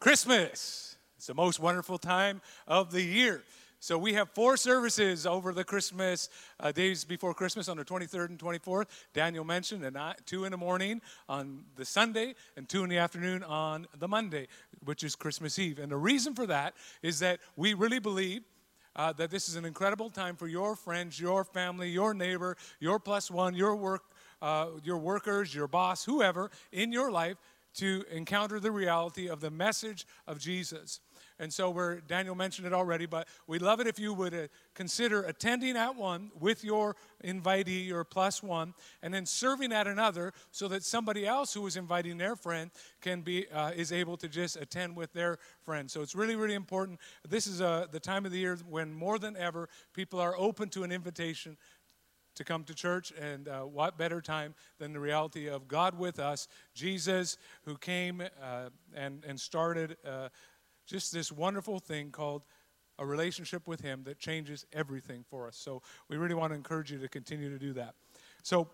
Christmas. It's the most wonderful time of the year. So we have four services over the Christmas uh, days before Christmas on the 23rd and 24th. Daniel mentioned, and two in the morning on the Sunday and two in the afternoon on the Monday, which is Christmas Eve. And the reason for that is that we really believe uh, that this is an incredible time for your friends, your family, your neighbor, your plus one, your work, uh, your workers, your boss, whoever in your life to encounter the reality of the message of Jesus. And so we're, Daniel mentioned it already, but we'd love it if you would uh, consider attending at one with your invitee, your plus one, and then serving at another so that somebody else who is inviting their friend can be, uh, is able to just attend with their friend. So it's really, really important. This is uh, the time of the year when more than ever people are open to an invitation to come to church, and uh, what better time than the reality of God with us, Jesus, who came uh, and, and started uh, just this wonderful thing called a relationship with Him that changes everything for us. So we really want to encourage you to continue to do that. So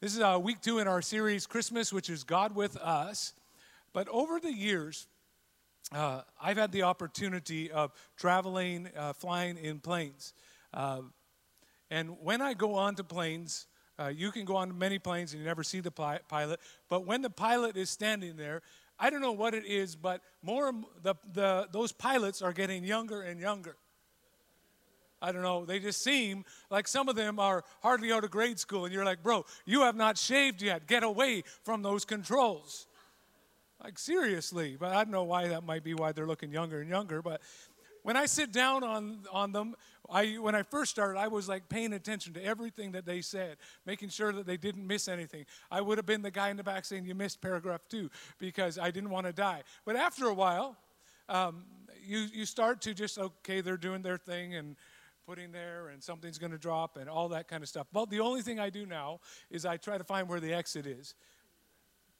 this is uh, week two in our series, Christmas, which is God with us. But over the years, uh, I've had the opportunity of traveling, uh, flying in planes. And when I go on to planes, uh, you can go on many planes and you never see the pilot, but when the pilot is standing there, I don't know what it is, but more the, the those pilots are getting younger and younger. I don't know. They just seem like some of them are hardly out of grade school, and you're like, bro, you have not shaved yet. Get away from those controls. Like seriously, but I don't know why that might be why they're looking younger and younger. But when I sit down on, on them, I, when I first started, I was like paying attention to everything that they said, making sure that they didn't miss anything. I would have been the guy in the back saying, You missed paragraph two, because I didn't want to die. But after a while, um, you, you start to just, okay, they're doing their thing and putting there, and something's going to drop, and all that kind of stuff. But the only thing I do now is I try to find where the exit is.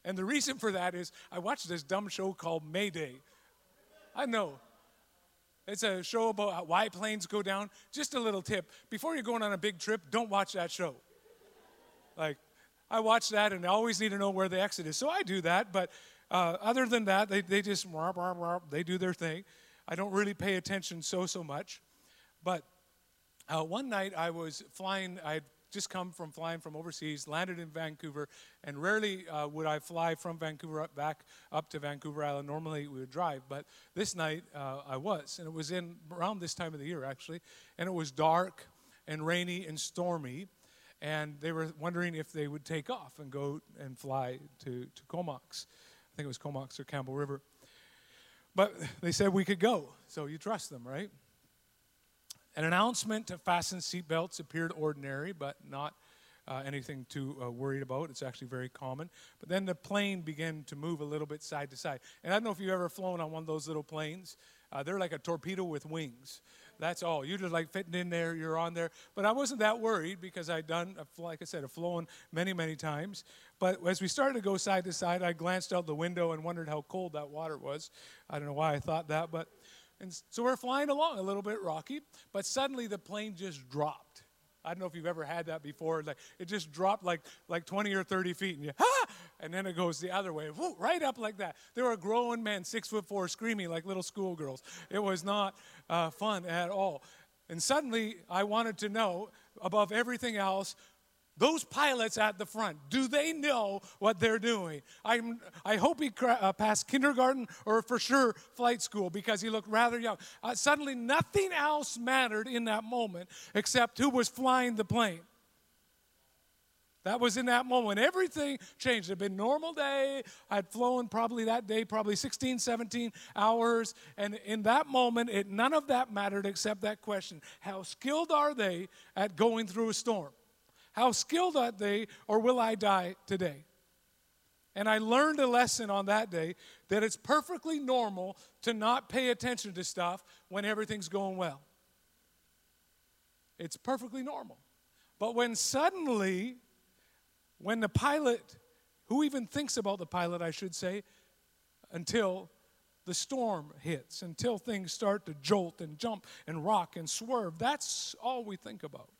And the reason for that is I watched this dumb show called Mayday. I know, it's a show about why planes go down. Just a little tip before you're going on a big trip, don't watch that show. Like, I watch that and I always need to know where the exit is. So I do that, but uh, other than that, they, they just, they do their thing. I don't really pay attention so, so much. But uh, one night I was flying, I just come from flying from overseas, landed in Vancouver, and rarely uh, would I fly from Vancouver up, back up to Vancouver Island. Normally we would drive, but this night uh, I was, and it was in around this time of the year actually, and it was dark and rainy and stormy, and they were wondering if they would take off and go and fly to, to Comox. I think it was Comox or Campbell River. But they said we could go, so you trust them, right? An announcement to fasten seatbelts appeared ordinary, but not uh, anything to uh, worried about. It's actually very common. But then the plane began to move a little bit side to side. And I don't know if you've ever flown on one of those little planes. Uh, they're like a torpedo with wings. That's all. You're just like fitting in there, you're on there. But I wasn't that worried because I'd done, like I said, I've flown many, many times. But as we started to go side to side, I glanced out the window and wondered how cold that water was. I don't know why I thought that, but and so we're flying along a little bit rocky, but suddenly the plane just dropped. I don't know if you've ever had that before. Like it just dropped like like 20 or 30 feet, and you ah, and then it goes the other way, whoo, right up like that. There were grown men, six foot four, screaming like little schoolgirls. It was not uh, fun at all. And suddenly, I wanted to know, above everything else, those pilots at the front, do they know what they're doing? I'm, I hope he uh, passed kindergarten or for sure flight school because he looked rather young. Uh, suddenly, nothing else mattered in that moment except who was flying the plane. That was in that moment. Everything changed. It had been normal day. I'd flown probably that day, probably 16, 17 hours. And in that moment, it, none of that mattered except that question How skilled are they at going through a storm? How skilled are they, or will I die today? And I learned a lesson on that day that it's perfectly normal to not pay attention to stuff when everything's going well. It's perfectly normal. But when suddenly, when the pilot, who even thinks about the pilot, I should say, until the storm hits, until things start to jolt and jump and rock and swerve, that's all we think about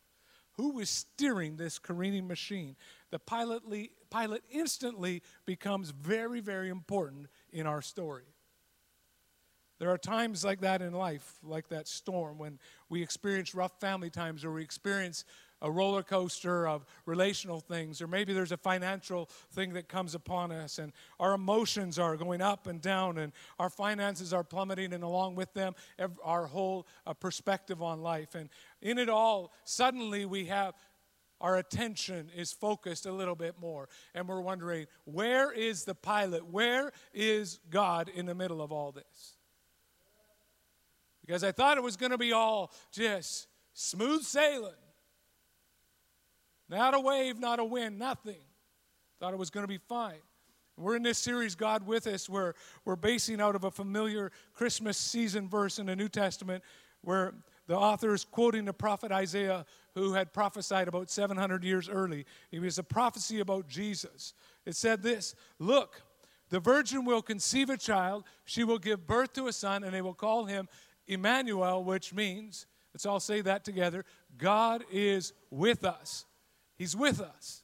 who was steering this careening machine. The pilot, pilot instantly becomes very, very important in our story. There are times like that in life, like that storm, when we experience rough family times or we experience a roller coaster of relational things, or maybe there's a financial thing that comes upon us, and our emotions are going up and down, and our finances are plummeting, and along with them, our whole uh, perspective on life. And in it all, suddenly we have our attention is focused a little bit more, and we're wondering, where is the pilot? Where is God in the middle of all this? Because I thought it was going to be all just smooth sailing. Not a wave, not a wind, nothing. Thought it was going to be fine. We're in this series, God with Us, where we're basing out of a familiar Christmas season verse in the New Testament where the author is quoting the prophet Isaiah, who had prophesied about 700 years early. It was a prophecy about Jesus. It said this Look, the virgin will conceive a child, she will give birth to a son, and they will call him Emmanuel, which means, let's all say that together God is with us. He's with us.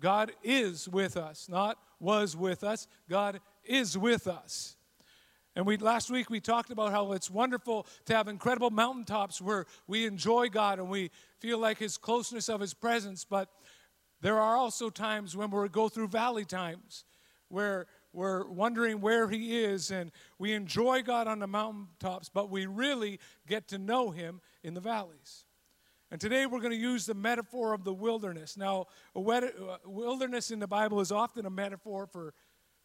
God is with us, not was with us. God is with us. And we last week we talked about how it's wonderful to have incredible mountaintops where we enjoy God and we feel like his closeness of his presence, but there are also times when we go through valley times where we're wondering where he is and we enjoy God on the mountaintops, but we really get to know him in the valleys. And today we're going to use the metaphor of the wilderness. Now, a uh, wilderness in the Bible is often a metaphor for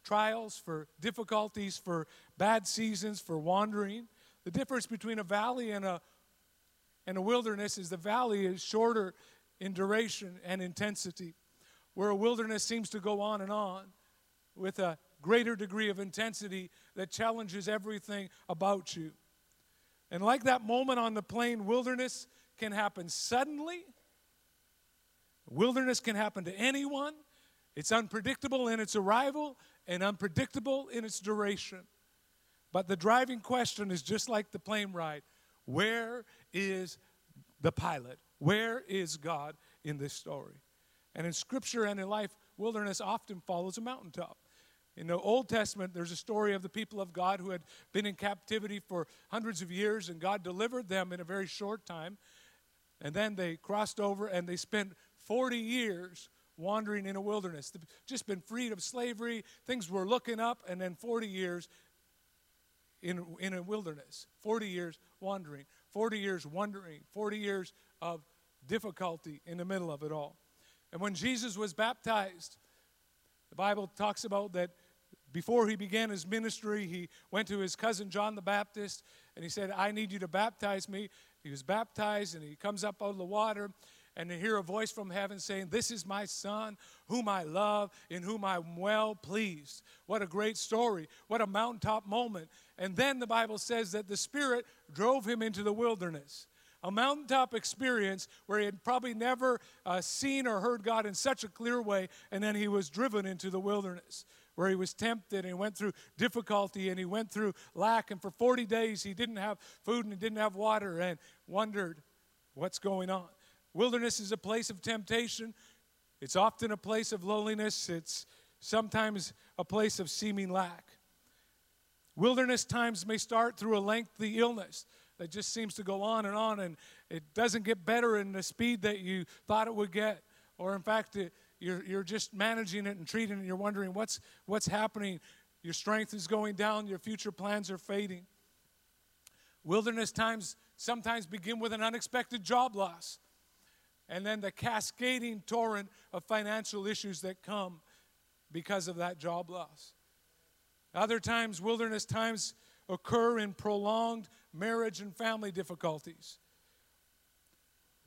trials, for difficulties, for bad seasons, for wandering. The difference between a valley and a, and a wilderness is the valley is shorter in duration and intensity, where a wilderness seems to go on and on with a greater degree of intensity that challenges everything about you. And like that moment on the plane, wilderness can happen suddenly. Wilderness can happen to anyone. It's unpredictable in its arrival and unpredictable in its duration. But the driving question is just like the plane ride where is the pilot? Where is God in this story? And in scripture and in life, wilderness often follows a mountaintop. In the Old Testament, there's a story of the people of God who had been in captivity for hundreds of years, and God delivered them in a very short time. And then they crossed over and they spent 40 years wandering in a wilderness. They've just been freed of slavery. Things were looking up, and then 40 years in, in a wilderness. 40 years wandering. 40 years wandering. 40 years of difficulty in the middle of it all. And when Jesus was baptized, the Bible talks about that before he began his ministry, he went to his cousin John the Baptist and he said, I need you to baptize me. He was baptized and he comes up out of the water and to hear a voice from heaven saying, This is my son, whom I love, in whom I'm well pleased. What a great story. What a mountaintop moment. And then the Bible says that the Spirit drove him into the wilderness. A mountaintop experience where he had probably never uh, seen or heard God in such a clear way, and then he was driven into the wilderness where he was tempted and he went through difficulty and he went through lack. And for 40 days, he didn't have food and he didn't have water and wondered what's going on. Wilderness is a place of temptation, it's often a place of loneliness, it's sometimes a place of seeming lack. Wilderness times may start through a lengthy illness that just seems to go on and on, and it doesn't get better in the speed that you thought it would get. Or, in fact, it, you're, you're just managing it and treating it, and you're wondering what's, what's happening. Your strength is going down, your future plans are fading. Wilderness times sometimes begin with an unexpected job loss, and then the cascading torrent of financial issues that come because of that job loss. Other times, wilderness times occur in prolonged marriage and family difficulties.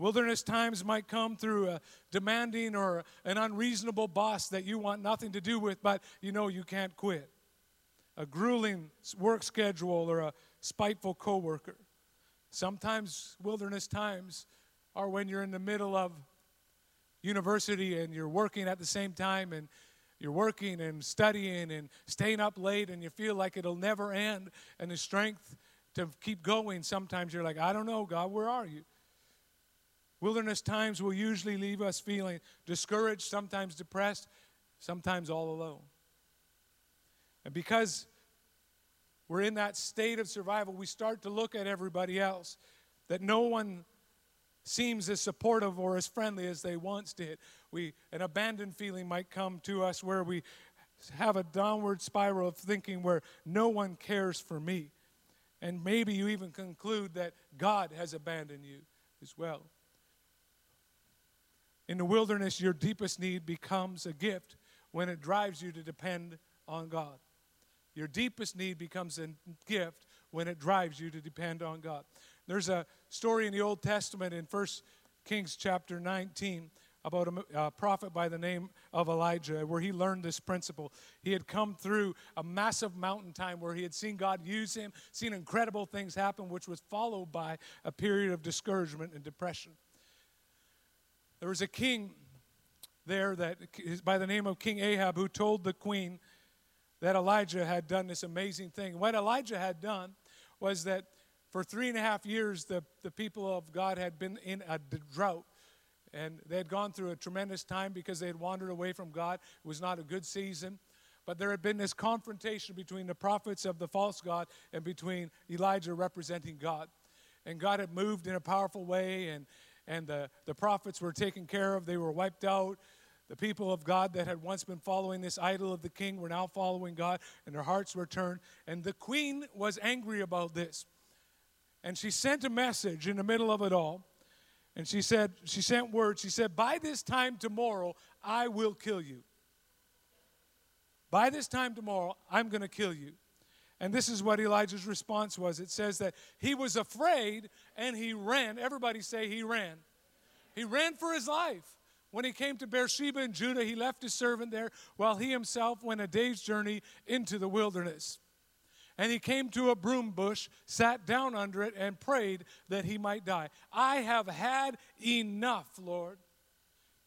Wilderness times might come through a demanding or an unreasonable boss that you want nothing to do with, but you know you can't quit. A grueling work schedule or a spiteful coworker. Sometimes wilderness times are when you're in the middle of university and you're working at the same time and you're working and studying and staying up late and you feel like it'll never end and the strength to keep going sometimes you're like i don't know god where are you Wilderness times will usually leave us feeling discouraged, sometimes depressed, sometimes all alone. And because we're in that state of survival, we start to look at everybody else, that no one seems as supportive or as friendly as they once did. We, an abandoned feeling might come to us where we have a downward spiral of thinking where no one cares for me. And maybe you even conclude that God has abandoned you as well. In the wilderness, your deepest need becomes a gift when it drives you to depend on God. Your deepest need becomes a gift when it drives you to depend on God. There's a story in the Old Testament in 1 Kings chapter 19 about a, a, prophet by the name of Elijah, where he learned this principle. He had come through a massive mountain time where he had seen God use him, seen incredible things happen, which was followed by a period of discouragement and depression. There was a king there that by the name of King Ahab who told the queen that Elijah had done this amazing thing. What Elijah had done was that for three and a half years, the, the people of God had been in a drought. And they had gone through a tremendous time because they had wandered away from God. It was not a good season. But there had been this confrontation between the prophets of the false God and between Elijah representing God. And God had moved in a powerful way, and, and the, the prophets were taken care of. They were wiped out. The people of God that had once been following this idol of the king were now following God, and their hearts were turned. And the queen was angry about this. And she sent a message in the middle of it all. And she said, she sent word. She said, By this time tomorrow, I will kill you. By this time tomorrow, I'm going to kill you. And this is what Elijah's response was. It says that he was afraid and he ran. Everybody say he ran. He ran for his life. When he came to Beersheba in Judah, he left his servant there while he himself went a day's journey into the wilderness. And he came to a broom bush, sat down under it, and prayed that he might die. I have had enough, Lord.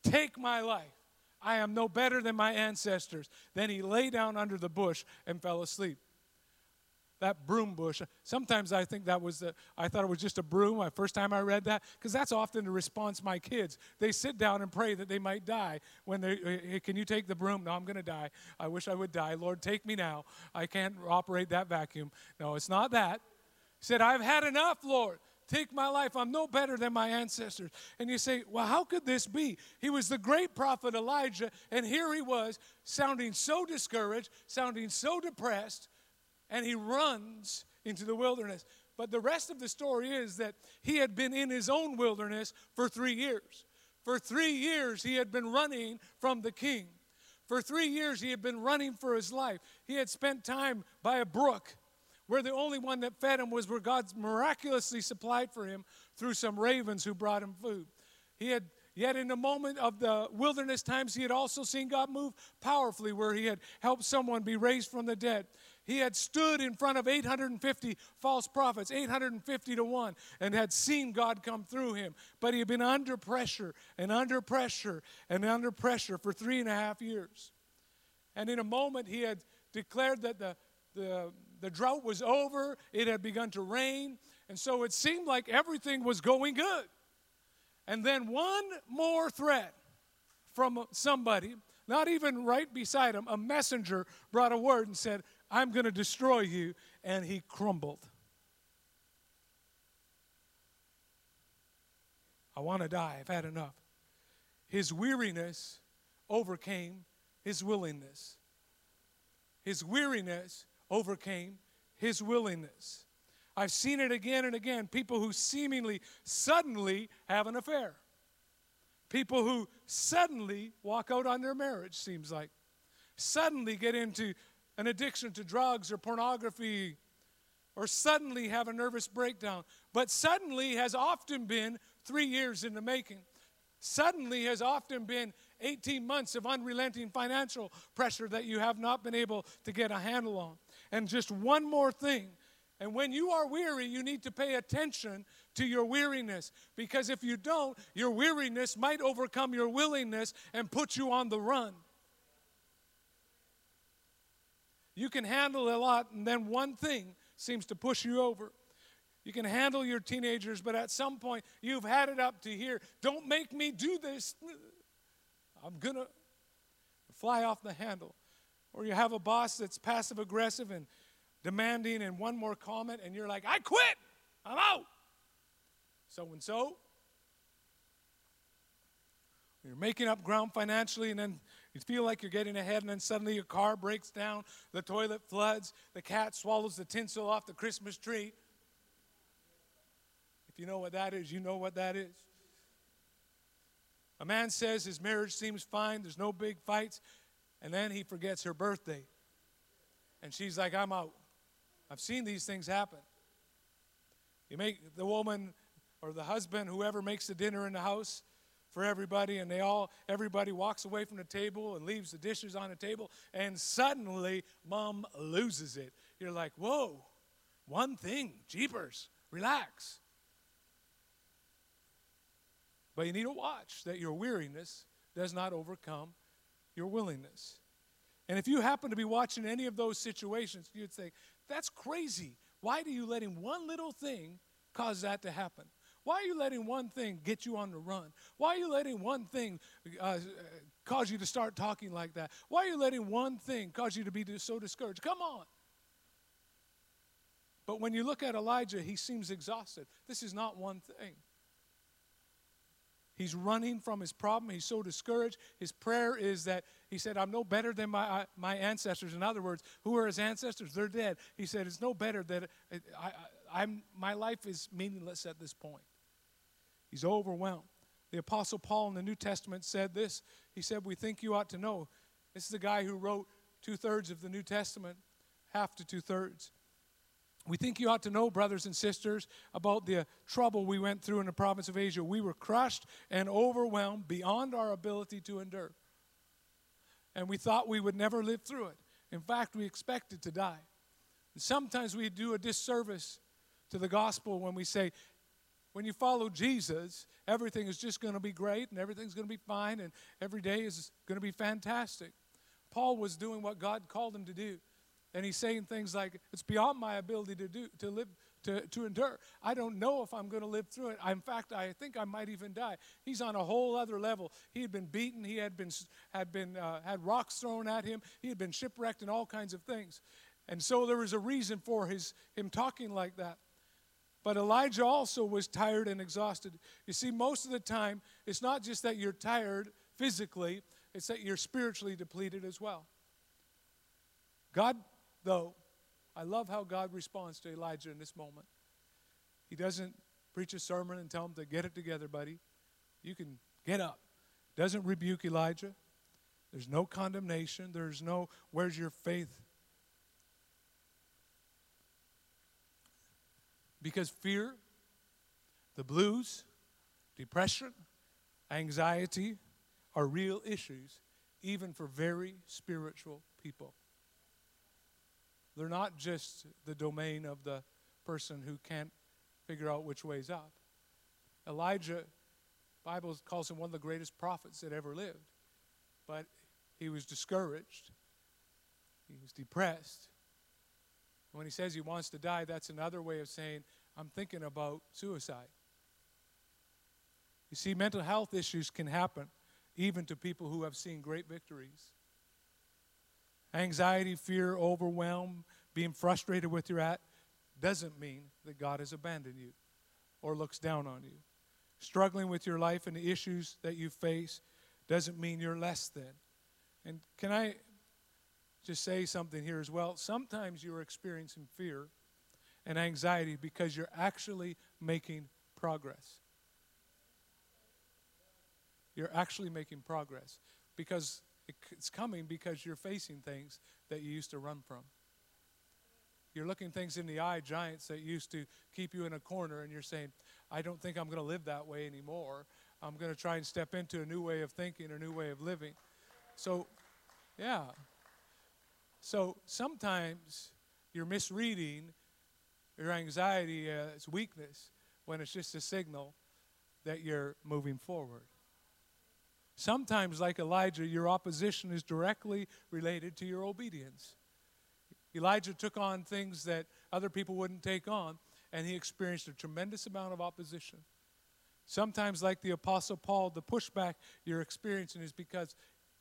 Take my life. I am no better than my ancestors. Then he lay down under the bush and fell asleep that broom bush. Sometimes I think that was, the, I thought it was just a broom. My first time I read that, because that's often the response my kids. They sit down and pray that they might die. When they, hey, can you take the broom? No, I'm going to die. I wish I would die. Lord, take me now. I can't operate that vacuum. No, it's not that. He said, I've had enough, Lord. Take my life. I'm no better than my ancestors. And you say, well, how could this be? He was the great prophet Elijah, and here he was, sounding so discouraged, sounding so depressed and he runs into the wilderness. But the rest of the story is that he had been in his own wilderness for three years. For three years, he had been running from the king. For three years, he had been running for his life. He had spent time by a brook where the only one that fed him was where God miraculously supplied for him through some ravens who brought him food. He had Yet, in the moment of the wilderness times, he had also seen God move powerfully, where he had helped someone be raised from the dead. He had stood in front of 850 false prophets, 850 to 1, and had seen God come through him. But he had been under pressure and under pressure and under pressure for three and a half years. And in a moment, he had declared that the, the, the drought was over, it had begun to rain, and so it seemed like everything was going good. And then one more threat from somebody, not even right beside him, a messenger brought a word and said, I'm going to destroy you. And he crumbled. I want to die. I've had enough. His weariness overcame his willingness. His weariness overcame his willingness. I've seen it again and again. People who seemingly suddenly have an affair. People who suddenly walk out on their marriage, seems like. Suddenly get into an addiction to drugs or pornography, or suddenly have a nervous breakdown. But suddenly has often been three years in the making. Suddenly has often been 18 months of unrelenting financial pressure that you have not been able to get a handle on. And just one more thing. And when you are weary, you need to pay attention to your weariness. Because if you don't, your weariness might overcome your willingness and put you on the run. You can handle a lot, and then one thing seems to push you over. You can handle your teenagers, but at some point you've had it up to here. Don't make me do this. I'm going to fly off the handle. Or you have a boss that's passive aggressive and demanding and one more comment, and you're like, I quit, I'm out. So and so. You're making up ground financially, and then you feel like you're getting ahead, and then suddenly your car breaks down, the toilet floods, the cat swallows the tinsel off the Christmas tree. If you know what that is, you know what that is. A man says his marriage seems fine, there's no big fights, and then he forgets her birthday. And she's like, I'm out. I've seen these things happen. You make the woman or the husband, whoever makes the dinner in the house for everybody, and they all everybody walks away from the table and leaves the dishes on the table, and suddenly mom loses it. You're like, whoa, one thing, jeepers, relax. But you need to watch that your weariness does not overcome your willingness. And if you happen to be watching any of those situations, you'd say, that's crazy. Why do you letting one little thing cause that to happen? Why are you letting one thing get you on the run? Why are you letting one thing uh, cause you to start talking like that? Why are you letting one thing cause you to be so discouraged? Come on. But when you look at Elijah, he seems exhausted. This is not one thing. He's running from his problem. He's so discouraged. His prayer is that he said, I'm no better than my, my ancestors. In other words, who are his ancestors? They're dead. He said, It's no better that I, I, I'm, my life is meaningless at this point. He's overwhelmed. The Apostle Paul in the New Testament said this. He said, We think you ought to know. This is the guy who wrote two thirds of the New Testament, half to two thirds. We think you ought to know, brothers and sisters, about the trouble we went through in the province of Asia. We were crushed and overwhelmed beyond our ability to endure. And we thought we would never live through it. In fact, we expected to die. And sometimes we do a disservice to the gospel when we say, when you follow Jesus, everything is just going to be great and everything's going to be fine and every day is going to be fantastic. Paul was doing what God called him to do and he's saying things like it's beyond my ability to do to live to, to endure. I don't know if i'm going to live through it. In fact i think i might even die. He's on a whole other level. He had been beaten. He had been had been uh, had rocks thrown at him. He had been shipwrecked and all kinds of things. And so there was a reason for his him talking like that but Elijah also was tired and exhausted. You see, most of the time, it's not just that you're tired physically, it's that you're spiritually depleted as well. God Though, I love how God responds to Elijah in this moment. He doesn't preach a sermon and tell him to get it together, buddy. You can get up. Doesn't rebuke Elijah. There's no condemnation. There's no, where's your faith? Because fear, the blues, depression, anxiety are real issues, even for very spiritual people. They're not just the domain of the person who can't figure out which way's up. Elijah, Bible calls him one of the greatest prophets that ever lived. But he was discouraged. He was depressed. When he says he wants to die, that's another way of saying, I'm thinking about suicide. You see, mental health issues can happen even to people who have seen great victories. Anxiety, fear, overwhelm, being frustrated with your at doesn't mean that God has abandoned you or looks down on you. Struggling with your life and the issues that you face doesn't mean you're less than. And can I just say something here as well? Sometimes you're experiencing fear and anxiety because you're actually making progress. You're actually making progress because it's coming because you're facing things that you used to run from. You're looking things in the eye, giants that used to keep you in a corner, and you're saying, I don't think I'm going to live that way anymore. I'm going to try and step into a new way of thinking, a new way of living. So, yeah. So sometimes you're misreading your anxiety as weakness when it's just a signal that you're moving forward. Sometimes, like Elijah, your opposition is directly related to your obedience. Elijah took on things that other people wouldn't take on, and he experienced a tremendous amount of opposition. Sometimes, like the Apostle Paul, the pushback you're experiencing is because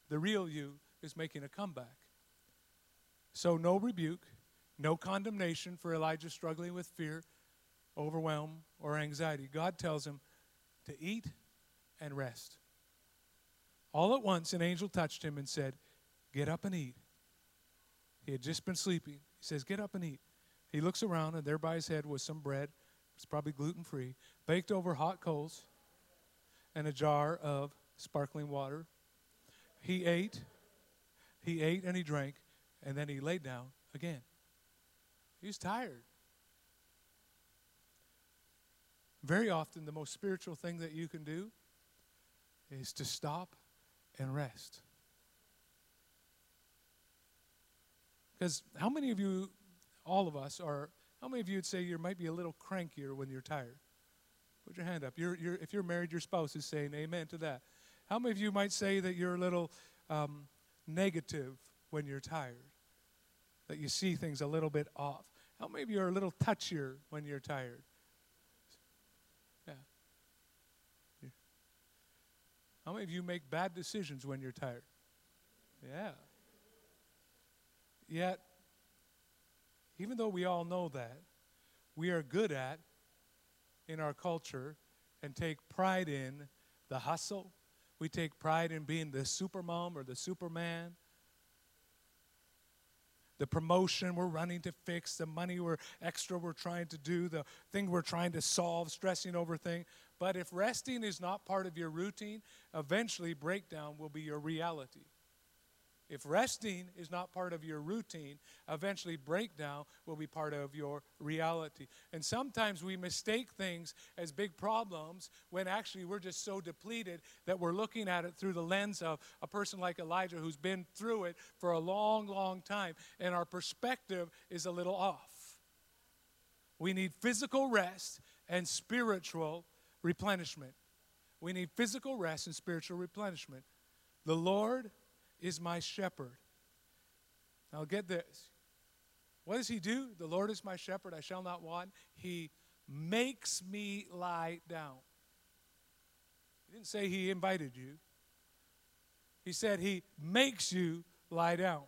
the real you is making a comeback. So, no rebuke, No condemnation for Elijah struggling with fear, overwhelm, or anxiety. God tells him to eat and rest. All at once, an angel touched him and said, Get up and eat. He had just been sleeping. He says, Get up and eat. He looks around, and there by his head was some bread. It's probably gluten free, baked over hot coals, and a jar of sparkling water. He ate, he ate and he drank, and then he laid down again. He was tired. Very often, the most spiritual thing that you can do is to stop and rest. Because how many of you, all of us, are, how many of you would say you might be a little crankier when you're tired? Put your hand up. You're, you're, if you're married, your spouse is saying amen to that. How many of you might say that you're a little um, negative when you're tired? That you see things a little bit off? How many of you are a little touchier when you're tired? Yeah. How many of you make bad decisions when you're tired? Yeah. Yet, even though we all know that, we are good at in our culture and take pride in the hustle. We take pride in being the supermom or the superman. The promotion we're running to fix, the money we're extra we're trying to do, the thing we're trying to solve, stressing over thing. But if resting is not part of your routine, eventually breakdown will be your reality. If resting is not part of your routine, eventually breakdown will be part of your reality. And sometimes we mistake things as big problems when actually we're just so depleted that we're looking at it through the lens of a person like Elijah who's been through it for a long, long time, and our perspective is a little off. We need physical rest and spiritual replenishment. We need physical rest and spiritual replenishment. The Lord is my shepherd. Now get this. What does he do? The Lord is my shepherd, I shall not want. He makes me lie down. He didn't say he invited you, he said he makes you lie down.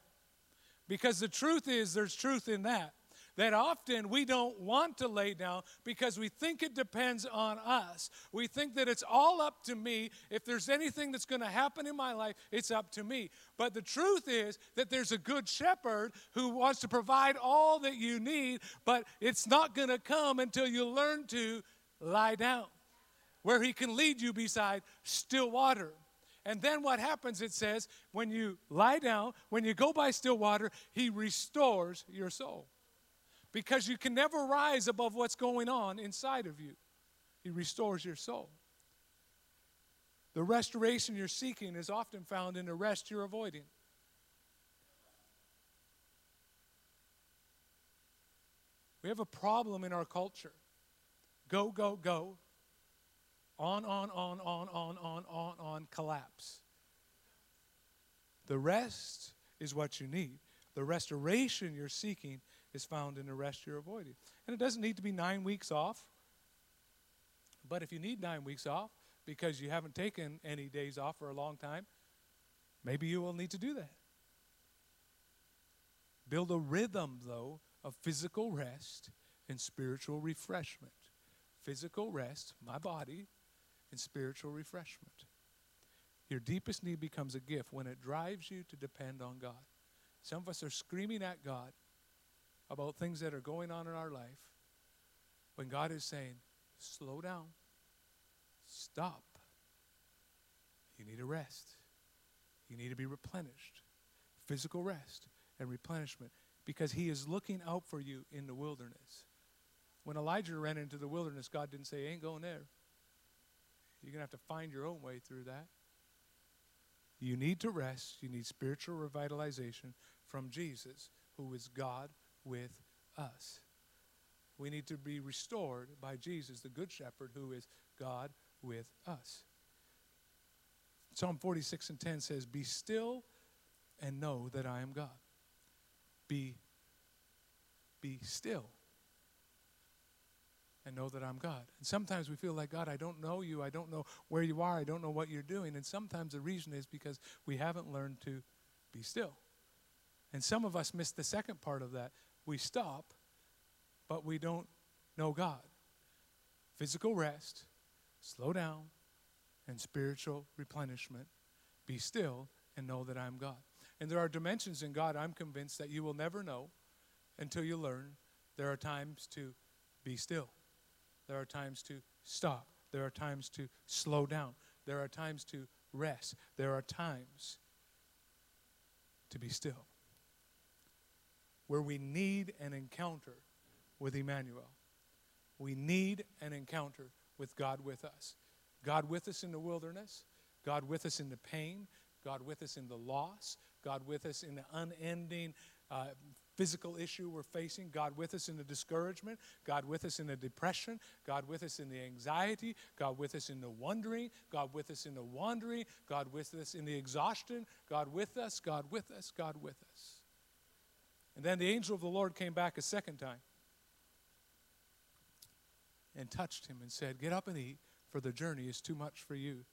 Because the truth is, there's truth in that that often we don't want to lay down because we think it depends on us. We think that it's all up to me. If there's anything that's going to happen in my life, it's up to me. But the truth is that there's a good shepherd who wants to provide all that you need, but it's not going to come until you learn to lie down, where he can lead you beside still water. And then what happens, it says, when you lie down, when you go by still water, he restores your soul because you can never rise above what's going on inside of you. He restores your soul. The restoration you're seeking is often found in the rest you're avoiding. We have a problem in our culture. Go, go, go. On, on, on, on, on, on, on, on, collapse. The rest is what you need. The restoration you're seeking is found in the rest you're avoiding. And it doesn't need to be nine weeks off. But if you need nine weeks off because you haven't taken any days off for a long time, maybe you will need to do that. Build a rhythm, though, of physical rest and spiritual refreshment. Physical rest, my body, and spiritual refreshment. Your deepest need becomes a gift when it drives you to depend on God. Some of us are screaming at God about things that are going on in our life when God is saying, slow down, stop. You need a rest. You need to be replenished. Physical rest and replenishment because He is looking out for you in the wilderness. When Elijah ran into the wilderness, God didn't say, ain't going there. You're going to have to find your own way through that. You need to rest. You need spiritual revitalization from Jesus, who is God with us. We need to be restored by Jesus, the Good Shepherd, who is God with us. Psalm 46 and 10 says, Be still and know that I am God. Be, be still and know that I'm God. And sometimes we feel like, God, I don't know you. I don't know where you are. I don't know what you're doing. And sometimes the reason is because we haven't learned to be still. And some of us miss the second part of that we stop, but we don't know God. Physical rest, slow down, and spiritual replenishment. Be still and know that I'm God. And there are dimensions in God I'm convinced that you will never know until you learn. There are times to be still, there are times to stop, there are times to slow down, there are times to rest, there are times to be still. Where we need an encounter with Emmanuel. We need an encounter with God with us. God with us in the wilderness, God with us in the pain, God with us in the loss, God with us in the unending uh, physical issue we're facing, God with us in the discouragement, God with us in the depression, God with us in the anxiety, God with us in the wondering, God with us in the wandering, God with us in the exhaustion, God with us, God with us, God with us. And then the angel of the Lord came back a second time and touched him and said, Get up and eat, for the journey is too much for you.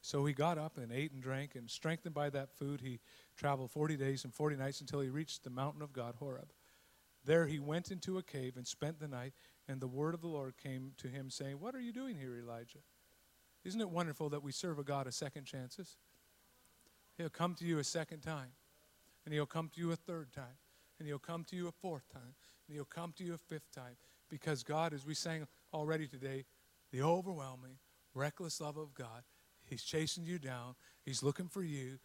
So he got up and ate and drank, and strengthened by that food, he traveled 40 days and 40 nights until he reached the mountain of God, Horeb. There he went into a cave and spent the night, and the word of the Lord came to him, saying, What are you doing here, Elijah? Isn't it wonderful that we serve a God of second chances? He'll come to you a second time, and he'll come to you a third time, and he'll come to you a fourth time, and he'll come to you a fifth time, because God, as we sang already today, the overwhelming, reckless love of God He's chasing you down. He's looking for you.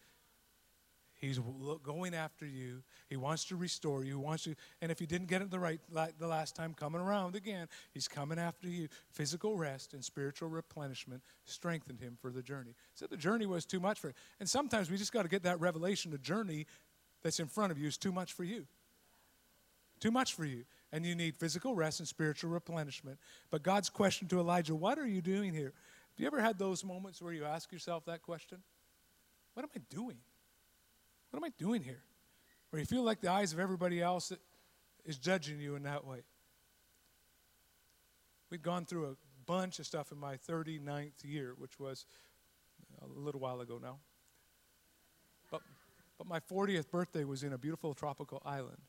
He's going after you. He wants to restore you. He wants you. And if you didn't get it the right the last time, coming around again, he's coming after you. Physical rest and spiritual replenishment strengthened him for the journey. So the journey was too much for him. And sometimes we just got to get that revelation. The journey that's in front of you is too much for you. Too much for you. And you need physical rest and spiritual replenishment. But God's question to Elijah, what are you doing here? Have you ever had those moments where you ask yourself that question? What am I doing? What am I doing here? Where you feel like the eyes of everybody else is judging you in that way. We'd gone through a bunch of stuff in my 39th year, which was a little while ago now. But, my 40th birthday was in a beautiful tropical island.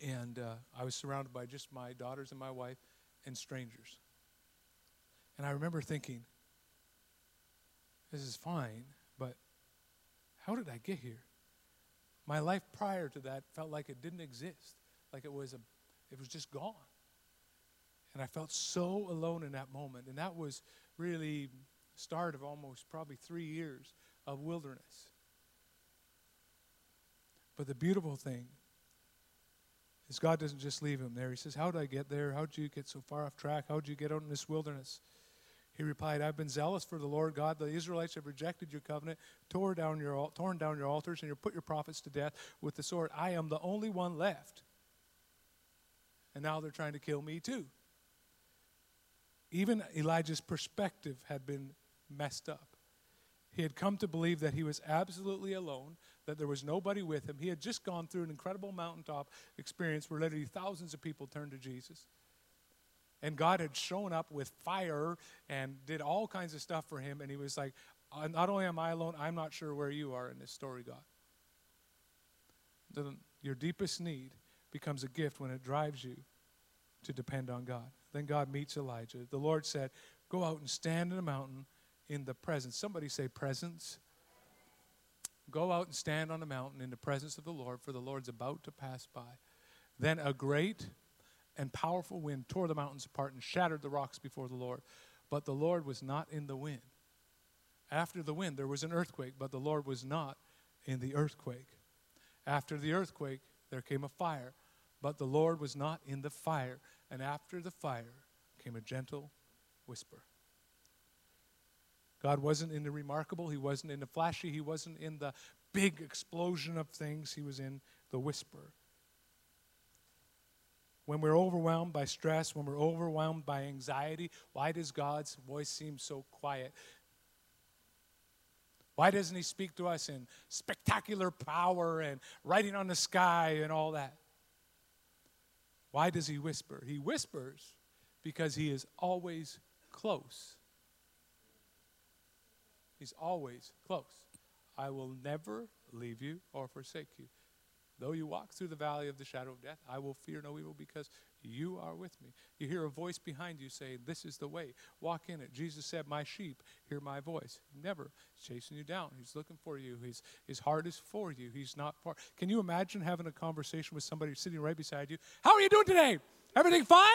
And uh, I was surrounded by just my daughters and my wife and strangers. And I remember thinking, this is fine, but how did I get here? My life prior to that felt like it didn't exist, like it was a it was just gone. And I felt so alone in that moment. And that was really start of almost probably 3 years of wilderness. But the beautiful thing is God doesn't just leave him there. He says, How did I get there? How did you get so far off track? How did you get out in this wilderness? He replied, I've been zealous for the Lord God. The Israelites have rejected your covenant, tore down your, torn down your altars, and you put your prophets to death with the sword. I am the only one left. And now they're trying to kill me too. Even Elijah's perspective had been messed up. He had come to believe that he was absolutely alone, that there was nobody with him. He had just gone through an incredible mountaintop experience where literally thousands of people turned to Jesus. And God had shown up with fire and did all kinds of stuff for him. And he was like, uh, Not only am I alone, I'm not sure where you are in this story, God. Your deepest need becomes a gift when it drives you to depend on God. Then God meets Elijah. The Lord said, Go out and stand in a mountain in the presence. Somebody say, Presence. Go out and stand on a mountain in the presence of the Lord, for the Lord's about to pass by. Then a great and powerful wind tore the mountains apart and shattered the rocks before the Lord. But the Lord was not in the wind. After the wind, there was an earthquake, but the Lord was not in the earthquake. After the earthquake, there came a fire, but the Lord was not in the fire. And after the fire came a gentle whisper. God wasn't in the remarkable, He wasn't in the flashy, He wasn't in the big explosion of things, He was in the whisper when we're overwhelmed by stress, when we're overwhelmed by anxiety, why does God's voice seem so quiet? Why doesn't He speak to us in spectacular power and writing on the sky and all that? Why does He whisper? He whispers because He is always close. He's always close. I will never leave you or forsake you. Though you walk through the valley of the shadow of death, I will fear no evil because you are with me. You hear a voice behind you saying, This is the way. Walk in it. Jesus said, My sheep hear my voice. Never. He's chasing you down. He's looking for you. His, his heart is for you. He's not far. Can you imagine having a conversation with somebody sitting right beside you? How are you doing today? Everything fine?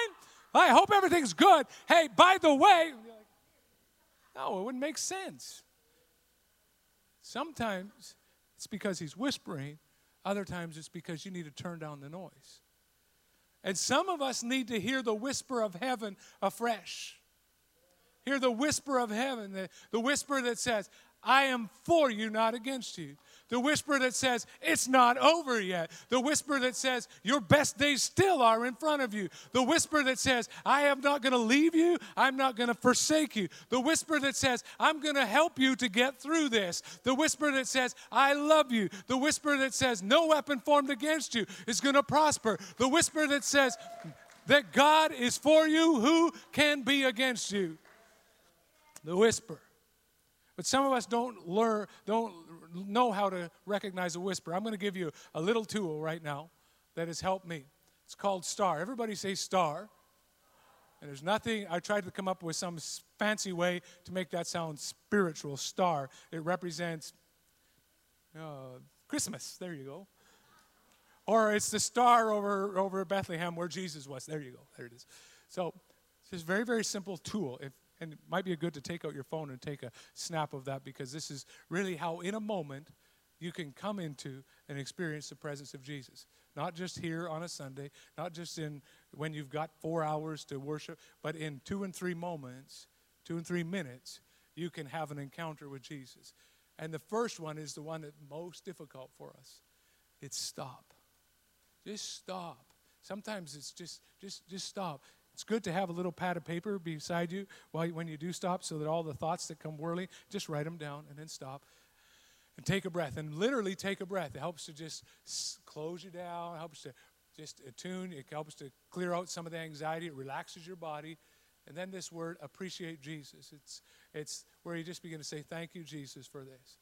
I hope everything's good. Hey, by the way, no, it wouldn't make sense. Sometimes it's because he's whispering, other times it's because you need to turn down the noise. And some of us need to hear the whisper of heaven afresh. Hear the whisper of heaven, the, the whisper that says, I am for you, not against you. The whisper that says, it's not over yet. The whisper that says, your best days still are in front of you. The whisper that says, I am not going to leave you. I'm not going to forsake you. The whisper that says, I'm going to help you to get through this. The whisper that says, I love you. The whisper that says, no weapon formed against you is going to prosper. The whisper that says, that God is for you, who can be against you? The whisper. But some of us don't learn, don't know how to recognize a whisper. I'm going to give you a little tool right now that has helped me. It's called STAR. Everybody say STAR. And there's nothing, I tried to come up with some fancy way to make that sound spiritual. STAR. It represents uh, Christmas. There you go. Or it's the star over, over Bethlehem where Jesus was. There you go. There it is. So it's just very, very simple tool. If and it might be good to take out your phone and take a snap of that because this is really how, in a moment, you can come into and experience the presence of Jesus. Not just here on a Sunday, not just in when you've got four hours to worship, but in two and three moments, two and three minutes, you can have an encounter with Jesus. And the first one is the one that's most difficult for us. It's stop. Just stop. Sometimes it's just just just stop. It's good to have a little pad of paper beside you while you, when you do stop so that all the thoughts that come whirling, just write them down and then stop and take a breath and literally take a breath. It helps to just close you down, it helps to just attune, it helps to clear out some of the anxiety, it relaxes your body. And then this word, appreciate Jesus. It's, it's where you just begin to say, Thank you, Jesus, for this.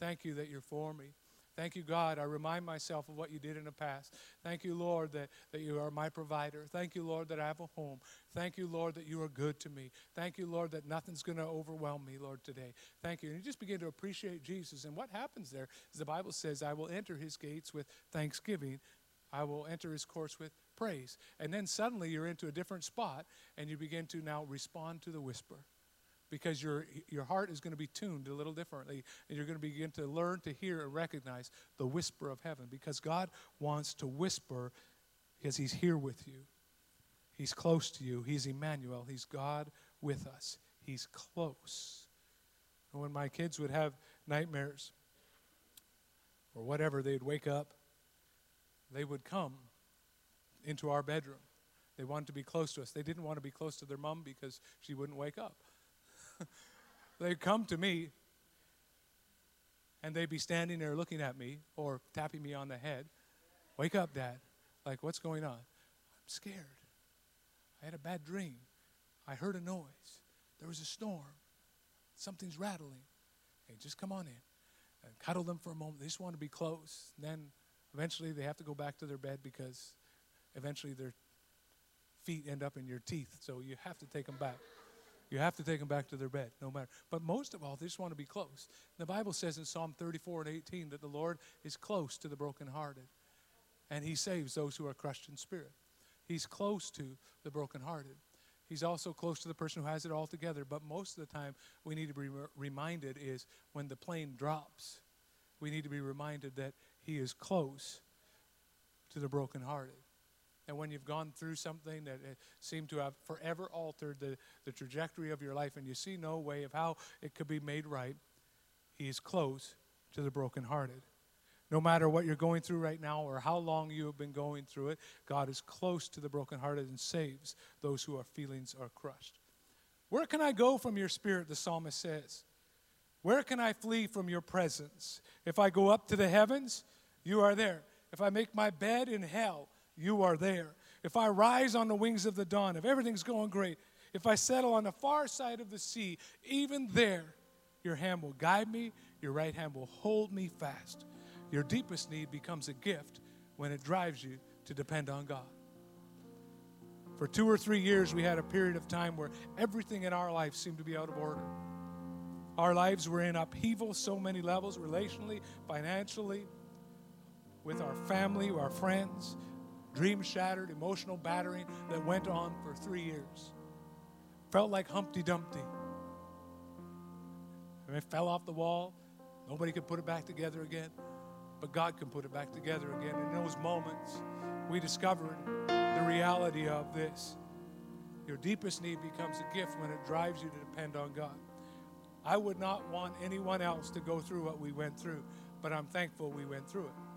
Thank you that you're for me. Thank you, God. I remind myself of what you did in the past. Thank you, Lord, that, that you are my provider. Thank you, Lord, that I have a home. Thank you, Lord, that you are good to me. Thank you, Lord, that nothing's going to overwhelm me, Lord, today. Thank you. And you just begin to appreciate Jesus. And what happens there is the Bible says, I will enter his gates with thanksgiving. I will enter his courts with praise. And then suddenly you're into a different spot and you begin to now respond to the whisper because your, your heart is going to be tuned a little differently and you're going to begin to learn to hear and recognize the whisper of heaven because God wants to whisper because He's here with you. He's close to you. He's Emmanuel. He's God with us. He's close. And when my kids would have nightmares or whatever, they'd wake up, they would come into our bedroom. They wanted to be close to us. They didn't want to be close to their mom because she wouldn't wake up. They'd come to me and they'd be standing there looking at me or tapping me on the head. Wake up, Dad. Like, what's going on? I'm scared. I had a bad dream. I heard a noise. There was a storm. Something's rattling. Hey, just come on in. And cuddle them for a moment. They just want to be close. And then eventually they have to go back to their bed because eventually their feet end up in your teeth. So you have to take them back. You have to take them back to their bed, no matter. But most of all, they just want to be close. The Bible says in Psalm 34 and 18 that the Lord is close to the brokenhearted, and He saves those who are crushed in spirit. He's close to the brokenhearted. He's also close to the person who has it all together. But most of the time, we need to be reminded is when the plane drops, we need to be reminded that He is close to the brokenhearted. And when you've gone through something that eh, seemed to have forever altered the, the trajectory of your life and you see no way of how it could be made right, He is close to the brokenhearted. No matter what you're going through right now or how long you have been going through it, God is close to the brokenhearted and saves those who are feelings are crushed. Where can I go from your spirit, the psalmist says? Where can I flee from your presence? If I go up to the heavens, you are there. If I make my bed in hell, you are there. If I rise on the wings of the dawn, if everything's going great, if I settle on the far side of the sea, even there, your hand will guide me, your right hand will hold me fast. Your deepest need becomes a gift when it drives you to depend on God. For two or three years, we had a period of time where everything in our life seemed to be out of order. Our lives were in upheaval, so many levels relationally, financially, with our family, our friends, dreams shattered, emotional battering that went on for three years. Felt like Humpty Dumpty. And it fell off the wall. Nobody could put it back together again, but God can put it back together again. In those moments, we discovered the reality of this. Your deepest need becomes a gift when it drives you to depend on God. I would not want anyone else to go through what we went through, but I'm thankful we went through it.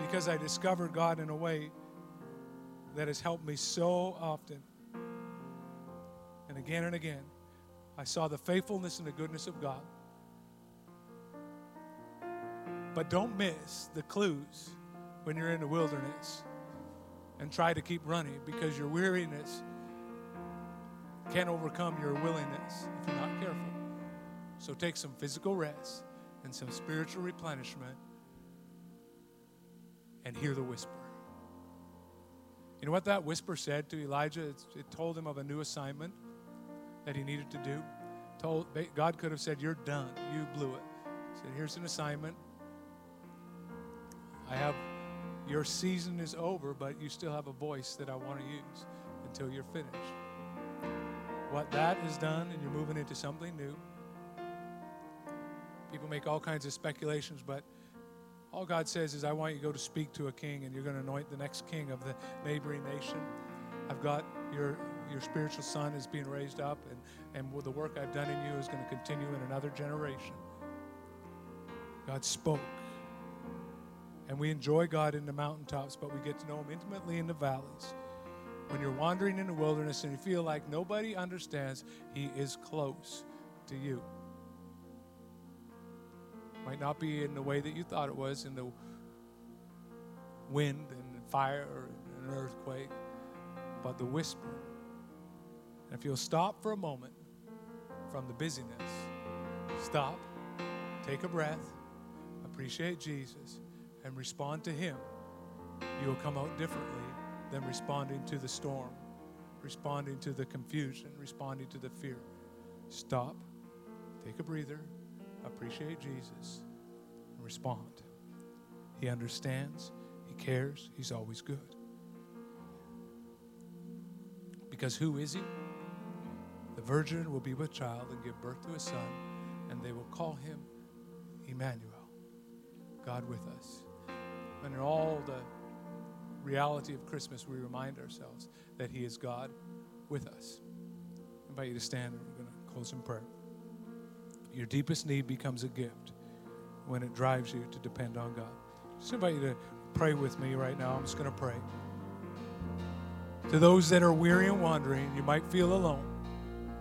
Because I discovered God in a way that has helped me so often. And again and again, I saw the faithfulness and the goodness of God. But don't miss the clues when you're in the wilderness and try to keep running because your weariness can't overcome your willingness if you're not careful. So take some physical rest and some spiritual replenishment and hear the whisper. You know what that whisper said to Elijah? It, told him of a new assignment that he needed to do. Told God could have said, "You're done. You blew it." He said, "Here's an assignment. I have your season is over, but you still have a voice that I want to use until you're finished." what that is done and you're moving into something new. People make all kinds of speculations, but all God says is, I want you to go to speak to a king and you're going to anoint the next king of the neighboring nation. I've got your, your spiritual son is being raised up, and, and the work I've done in you is going to continue in another generation. God spoke. And we enjoy God in the mountaintops, but we get to know Him intimately in the valleys when you're wandering in the wilderness and you feel like nobody understands, He is close to you. Might not be in the way that you thought it was, in the wind and fire or an earthquake, but the whisper. And if you'll stop for a moment from the busyness, stop, take a breath, appreciate Jesus, and respond to Him, you will come out differently than responding to the storm, responding to the confusion, responding to the fear. Stop, take a breather, appreciate Jesus, and respond. He understands, He cares, He's always good. Because who is He? The virgin will be with child and give birth to a son, and they will call him Emmanuel, God with us. And in all the reality of Christmas, we remind ourselves that He is God with us. I invite you to stand and we're going to close in prayer. Your deepest need becomes a gift when it drives you to depend on God. Just invite you to pray with me right now. I'm just going to pray. To those that are weary and wandering, you might feel alone.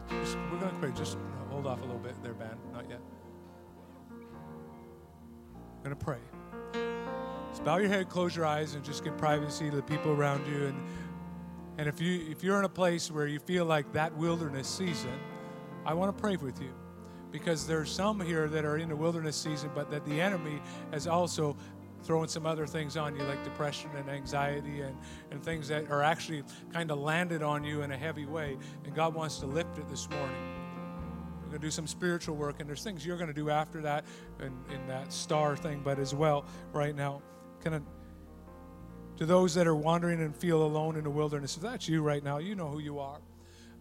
Just, we're going to pray. Just hold off a little bit there, Ben. Not yet. I'm going to pray. Just bow your head, close your eyes, and just give privacy to the people around you. And, and if, you, if you're in a place where you feel like that wilderness season, I want to pray with you because there's some here that are in the wilderness season, but that the enemy has also throwing some other things on you like depression and anxiety and, and things that are actually kind of landed on you in a heavy way. And God wants to lift it this morning. We're going to do some spiritual work, and there's things you're going to do after that in, in that star thing, but as well right now. Kind of to those that are wandering and feel alone in the wilderness, if that's you right now, you know who you are.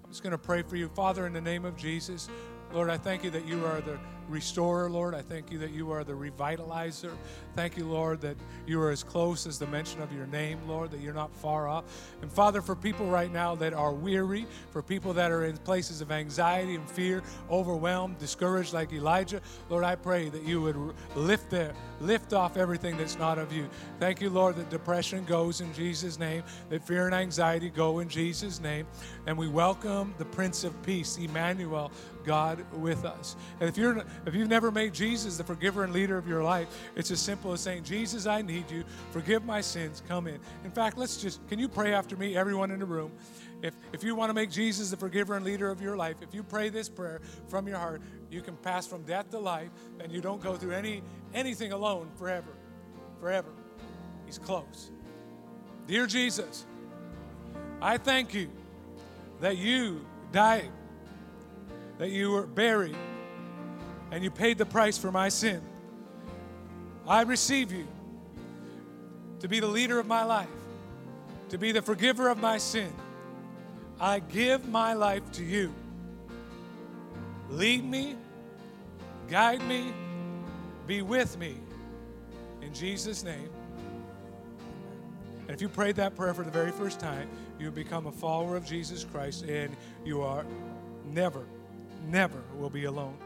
I'm just going to pray for you. Father, in the name of Jesus, Lord, I thank you that you are the restorer, Lord. I thank you that you are the revitalizer. Thank you, Lord, that you are as close as the mention of your name, Lord, that you're not far off. And Father, for people right now that are weary, for people that are in places of anxiety and fear, overwhelmed, discouraged like Elijah, Lord, I pray that you would lift their, lift off everything that's not of you. Thank you, Lord, that depression goes in Jesus' name, that fear and anxiety go in Jesus' name. And we welcome the Prince of Peace, Emmanuel, God with us. And if you're if you've never made Jesus the forgiver and leader of your life, it's as simple as saying, "Jesus, I need you. Forgive my sins. Come in." In fact, let's just can you pray after me, everyone in the room? If if you want to make Jesus the forgiver and leader of your life, if you pray this prayer from your heart, you can pass from death to life and you don't go through any anything alone forever. Forever. He's close. Dear Jesus, I thank you that you died, that you were buried, and you paid the price for my sin. I receive you to be the leader of my life, to be the forgiver of my sin. I give my life to you. Lead me, guide me, be with me. In Jesus' name. And if you prayed that prayer for the very first time, you become a follower of Jesus Christ and you are never, never will be alone